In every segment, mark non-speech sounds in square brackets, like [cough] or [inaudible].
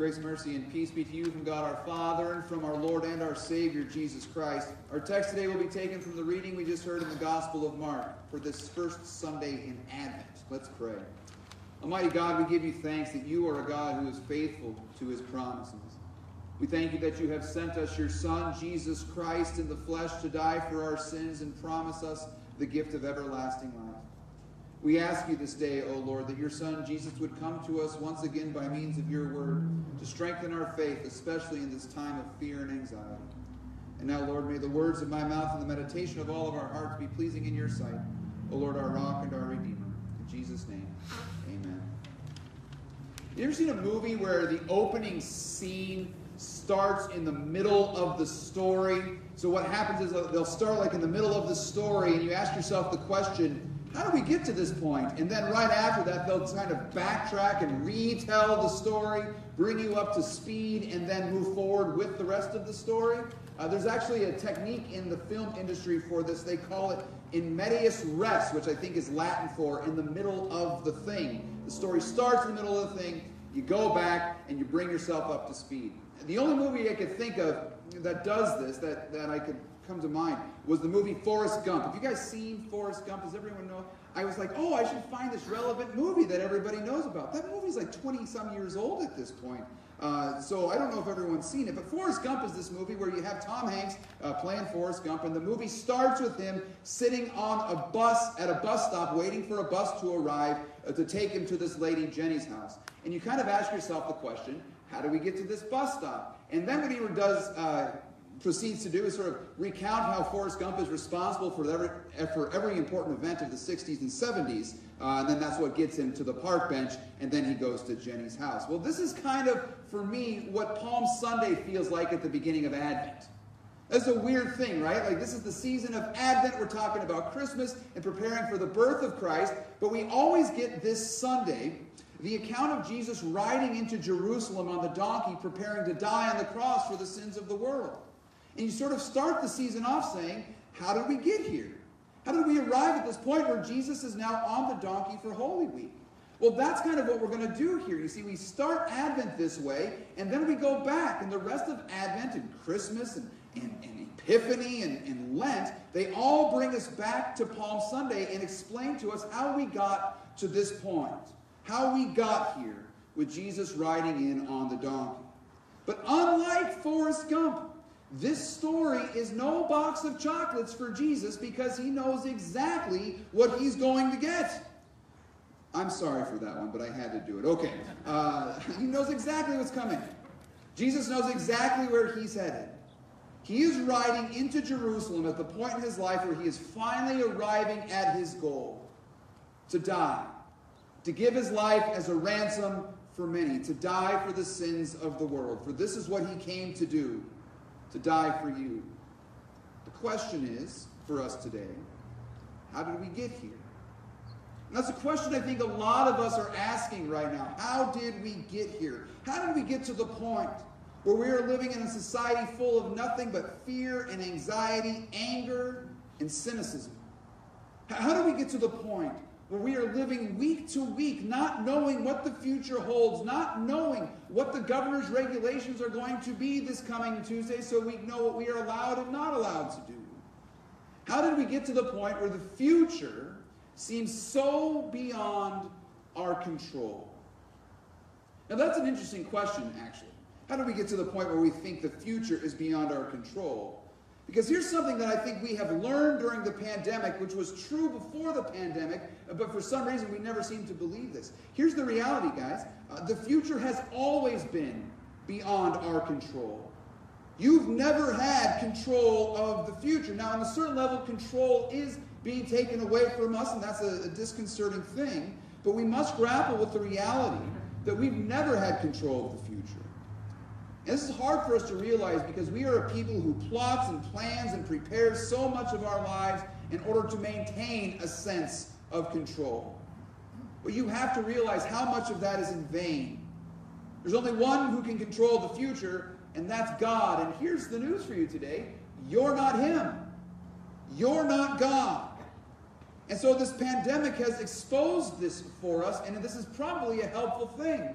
Grace, mercy, and peace be to you from God our Father and from our Lord and our Savior, Jesus Christ. Our text today will be taken from the reading we just heard in the Gospel of Mark for this first Sunday in Advent. Let's pray. Almighty God, we give you thanks that you are a God who is faithful to his promises. We thank you that you have sent us your Son, Jesus Christ, in the flesh to die for our sins and promise us the gift of everlasting life. We ask you this day, O Lord, that your Son Jesus would come to us once again by means of your word to strengthen our faith, especially in this time of fear and anxiety. And now, Lord, may the words of my mouth and the meditation of all of our hearts be pleasing in your sight, O Lord, our rock and our redeemer. In Jesus' name, amen. You ever seen a movie where the opening scene starts in the middle of the story? So what happens is they'll start like in the middle of the story, and you ask yourself the question, how do we get to this point? And then right after that, they'll kind of backtrack and retell the story, bring you up to speed, and then move forward with the rest of the story. Uh, there's actually a technique in the film industry for this. They call it in medias res, which I think is Latin for in the middle of the thing. The story starts in the middle of the thing, you go back, and you bring yourself up to speed. The only movie I could think of that does this, that, that I could come to mind was the movie Forrest Gump. Have you guys seen Forrest Gump? Does everyone know? I was like, oh, I should find this relevant movie that everybody knows about. That movie's like 20 some years old at this point. Uh, so I don't know if everyone's seen it, but Forrest Gump is this movie where you have Tom Hanks uh, playing Forrest Gump, and the movie starts with him sitting on a bus at a bus stop waiting for a bus to arrive uh, to take him to this lady Jenny's house. And you kind of ask yourself the question, how do we get to this bus stop? And then what he does uh, proceeds to do is sort of recount how Forrest Gump is responsible for every, for every important event of the 60s and 70s. Uh, and then that's what gets him to the park bench, and then he goes to Jenny's house. Well, this is kind of, for me, what Palm Sunday feels like at the beginning of Advent. That's a weird thing, right? Like, this is the season of Advent. We're talking about Christmas and preparing for the birth of Christ. But we always get this Sunday the account of Jesus riding into Jerusalem on the donkey, preparing to die on the cross for the sins of the world. And you sort of start the season off saying, How did we get here? How did we arrive at this point where Jesus is now on the donkey for Holy Week? Well, that's kind of what we're going to do here. You see, we start Advent this way, and then we go back. And the rest of Advent and Christmas and, and, and Epiphany and, and Lent, they all bring us back to Palm Sunday and explain to us how we got to this point, how we got here with Jesus riding in on the donkey. But unlike Forrest Gump, this story is no box of chocolates for Jesus because he knows exactly what he's going to get. I'm sorry for that one, but I had to do it. Okay. Uh, [laughs] he knows exactly what's coming. Jesus knows exactly where he's headed. He is riding into Jerusalem at the point in his life where he is finally arriving at his goal to die, to give his life as a ransom for many, to die for the sins of the world. For this is what he came to do to die for you. The question is, for us today, how did we get here? And that's a question I think a lot of us are asking right now. How did we get here? How did we get to the point where we are living in a society full of nothing but fear and anxiety, anger and cynicism? How did we get to the point where we are living week to week, not knowing what the future holds, not knowing what the governor's regulations are going to be this coming Tuesday, so we know what we are allowed and not allowed to do. How did we get to the point where the future seems so beyond our control? Now, that's an interesting question, actually. How do we get to the point where we think the future is beyond our control? Because here's something that I think we have learned during the pandemic, which was true before the pandemic, but for some reason we never seem to believe this. Here's the reality, guys uh, the future has always been beyond our control. You've never had control of the future. Now, on a certain level, control is being taken away from us, and that's a, a disconcerting thing. But we must grapple with the reality that we've never had control of the future. And this is hard for us to realize because we are a people who plots and plans and prepares so much of our lives in order to maintain a sense of control. But you have to realize how much of that is in vain. There's only one who can control the future, and that's God. And here's the news for you today you're not Him, you're not God. And so this pandemic has exposed this for us, and this is probably a helpful thing.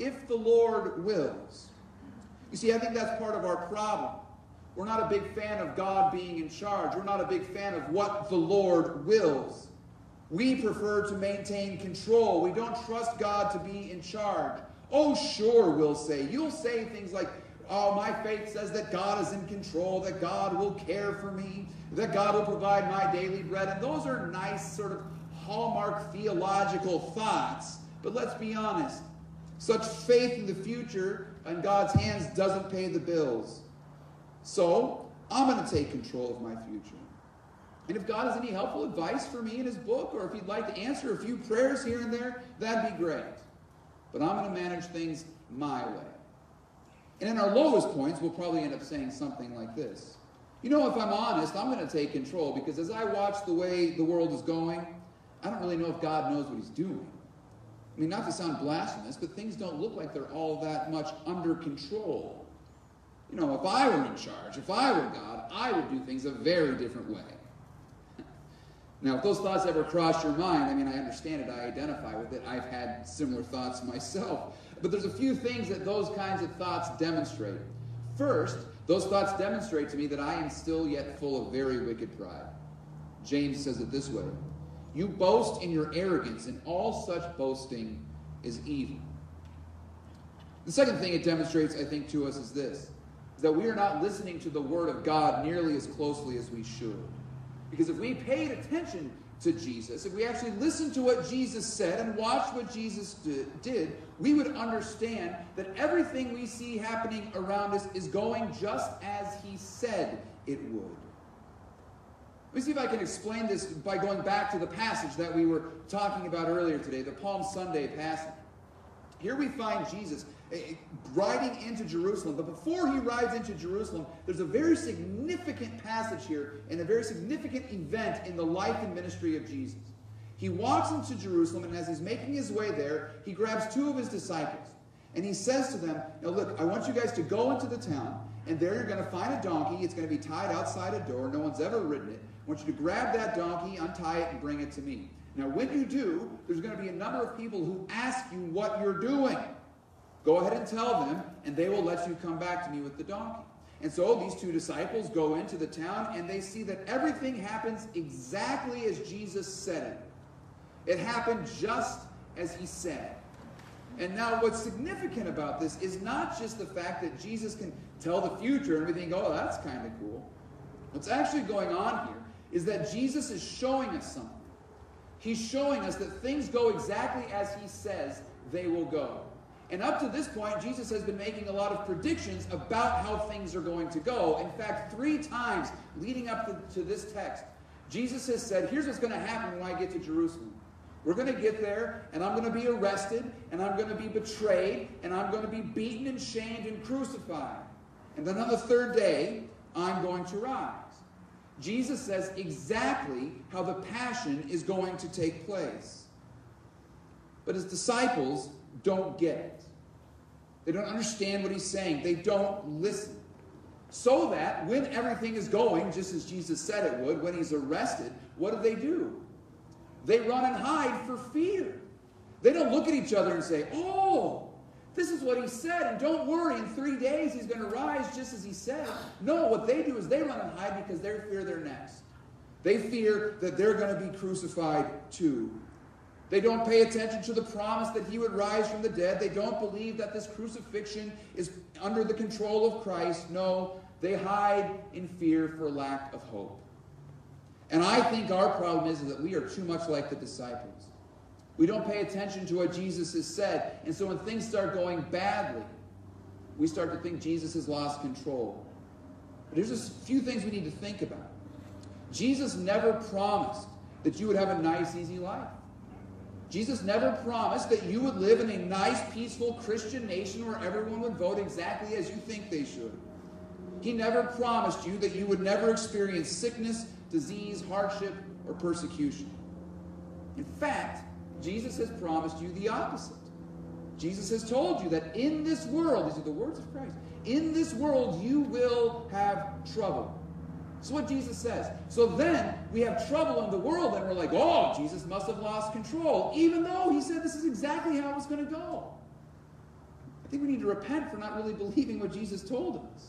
If the Lord wills. You see, I think that's part of our problem. We're not a big fan of God being in charge. We're not a big fan of what the Lord wills. We prefer to maintain control. We don't trust God to be in charge. Oh, sure, we'll say. You'll say things like, Oh, my faith says that God is in control, that God will care for me, that God will provide my daily bread. And those are nice, sort of hallmark theological thoughts. But let's be honest such faith in the future in God's hands doesn't pay the bills. So, I'm going to take control of my future. And if God has any helpful advice for me in his book, or if he'd like to answer a few prayers here and there, that'd be great. But I'm going to manage things my way. And in our lowest points, we'll probably end up saying something like this. You know, if I'm honest, I'm going to take control because as I watch the way the world is going, I don't really know if God knows what he's doing. I mean, not to sound blasphemous, but things don't look like they're all that much under control. You know, if I were in charge, if I were God, I would do things a very different way. [laughs] Now, if those thoughts ever cross your mind, I mean, I understand it, I identify with it. I've had similar thoughts myself. But there's a few things that those kinds of thoughts demonstrate. First, those thoughts demonstrate to me that I am still yet full of very wicked pride. James says it this way You boast in your arrogance, and all such boasting is evil. The second thing it demonstrates, I think, to us is this is that we are not listening to the Word of God nearly as closely as we should. Because if we paid attention to Jesus, if we actually listened to what Jesus said and watched what Jesus did, we would understand that everything we see happening around us is going just as he said it would. Let me see if I can explain this by going back to the passage that we were talking about earlier today, the Palm Sunday passage. Here we find Jesus eh, riding into Jerusalem. But before he rides into Jerusalem, there's a very significant passage here and a very significant event in the life and ministry of Jesus. He walks into Jerusalem, and as he's making his way there, he grabs two of his disciples. And he says to them, Now look, I want you guys to go into the town, and there you're going to find a donkey. It's going to be tied outside a door. No one's ever ridden it. I want you to grab that donkey, untie it, and bring it to me. Now, when you do, there's going to be a number of people who ask you what you're doing. Go ahead and tell them, and they will let you come back to me with the donkey. And so these two disciples go into the town, and they see that everything happens exactly as Jesus said it. It happened just as he said. And now, what's significant about this is not just the fact that Jesus can tell the future and we think, oh, that's kind of cool. What's actually going on here is that Jesus is showing us something. He's showing us that things go exactly as he says they will go. And up to this point, Jesus has been making a lot of predictions about how things are going to go. In fact, three times leading up to, to this text, Jesus has said, Here's what's going to happen when I get to Jerusalem. We're going to get there, and I'm going to be arrested, and I'm going to be betrayed, and I'm going to be beaten and shamed and crucified. And then on the third day, I'm going to rise. Jesus says exactly how the passion is going to take place. But his disciples don't get it. They don't understand what he's saying. They don't listen. So that when everything is going just as Jesus said it would, when he's arrested, what do they do? They run and hide for fear. They don't look at each other and say, Oh, this is what he said, and don't worry, in three days he's going to rise just as he said. No, what they do is they run and hide because they fear they're next. They fear that they're going to be crucified too. They don't pay attention to the promise that he would rise from the dead. They don't believe that this crucifixion is under the control of Christ. No, they hide in fear for lack of hope. And I think our problem is that we are too much like the disciples. We don't pay attention to what Jesus has said. And so when things start going badly, we start to think Jesus has lost control. But there's a few things we need to think about. Jesus never promised that you would have a nice, easy life. Jesus never promised that you would live in a nice, peaceful Christian nation where everyone would vote exactly as you think they should. He never promised you that you would never experience sickness, disease, hardship, or persecution. In fact, Jesus has promised you the opposite. Jesus has told you that in this world, these are the words of Christ, in this world you will have trouble. That's what Jesus says. So then we have trouble in the world, and we're like, oh, Jesus must have lost control, even though he said this is exactly how it's going to go. I think we need to repent for not really believing what Jesus told us.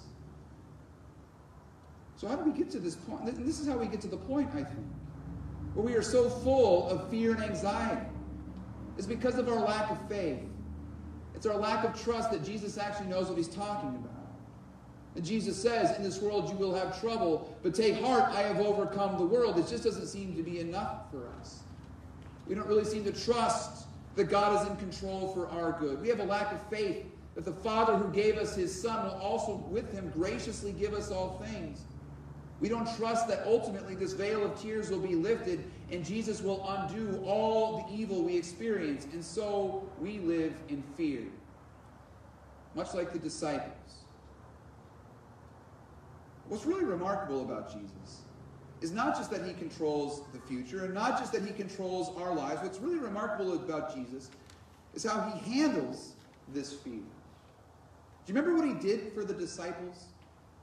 So, how do we get to this point? This is how we get to the point, I think, where we are so full of fear and anxiety. It's because of our lack of faith. It's our lack of trust that Jesus actually knows what he's talking about. And Jesus says, In this world you will have trouble, but take heart, I have overcome the world. It just doesn't seem to be enough for us. We don't really seem to trust that God is in control for our good. We have a lack of faith that the Father who gave us his Son will also with him graciously give us all things. We don't trust that ultimately this veil of tears will be lifted and Jesus will undo all the evil we experience. And so we live in fear, much like the disciples. What's really remarkable about Jesus is not just that he controls the future and not just that he controls our lives. What's really remarkable about Jesus is how he handles this fear. Do you remember what he did for the disciples?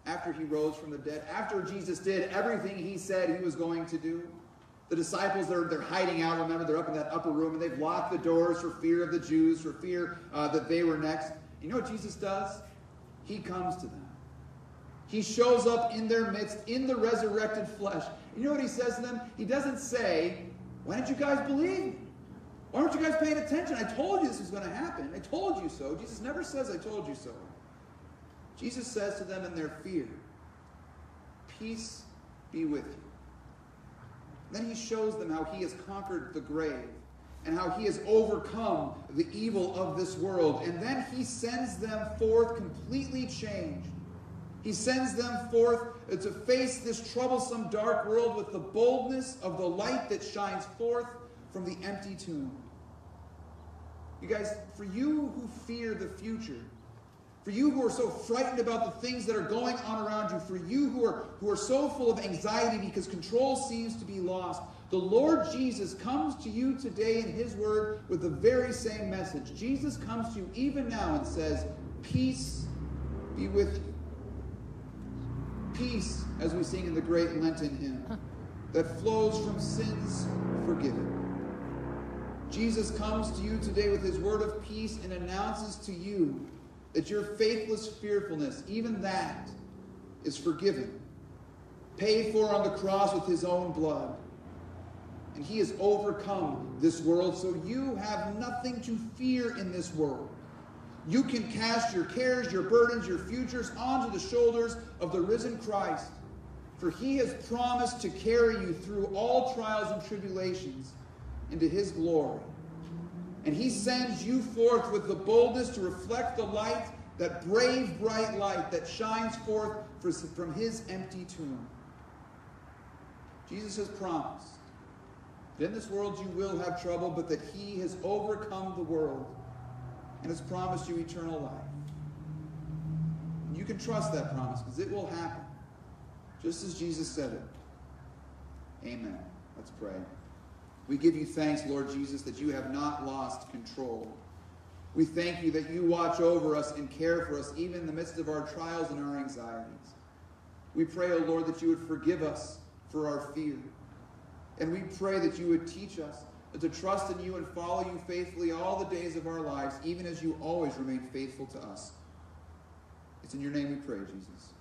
After he rose from the dead, after Jesus did everything he said he was going to do. The disciples, they're, they're hiding out. Remember, they're up in that upper room and they've locked the doors for fear of the Jews, for fear uh, that they were next. You know what Jesus does? He comes to them. He shows up in their midst in the resurrected flesh. You know what he says to them? He doesn't say, Why didn't you guys believe me? Why aren't you guys paying attention? I told you this was going to happen. I told you so. Jesus never says, I told you so. Jesus says to them in their fear, Peace be with you. Then he shows them how he has conquered the grave and how he has overcome the evil of this world. And then he sends them forth completely changed. He sends them forth to face this troublesome dark world with the boldness of the light that shines forth from the empty tomb. You guys, for you who fear the future, for you who are so frightened about the things that are going on around you, for you who are, who are so full of anxiety because control seems to be lost, the Lord Jesus comes to you today in His Word with the very same message. Jesus comes to you even now and says, Peace be with you. Peace, as we sing in the great Lenten hymn, that flows from sins forgiven. Jesus comes to you today with His word of peace and announces to you that your faithless fearfulness, even that, is forgiven, paid for on the cross with his own blood. And he has overcome this world, so you have nothing to fear in this world. You can cast your cares, your burdens, your futures onto the shoulders of the risen Christ, for he has promised to carry you through all trials and tribulations into his glory. And he sends you forth with the boldness to reflect the light, that brave, bright light that shines forth from his empty tomb. Jesus has promised that in this world you will have trouble, but that he has overcome the world and has promised you eternal life. And you can trust that promise because it will happen, just as Jesus said it. Amen. Let's pray. We give you thanks, Lord Jesus, that you have not lost control. We thank you that you watch over us and care for us even in the midst of our trials and our anxieties. We pray, O oh Lord, that you would forgive us for our fear. And we pray that you would teach us to trust in you and follow you faithfully all the days of our lives, even as you always remain faithful to us. It's in your name we pray, Jesus.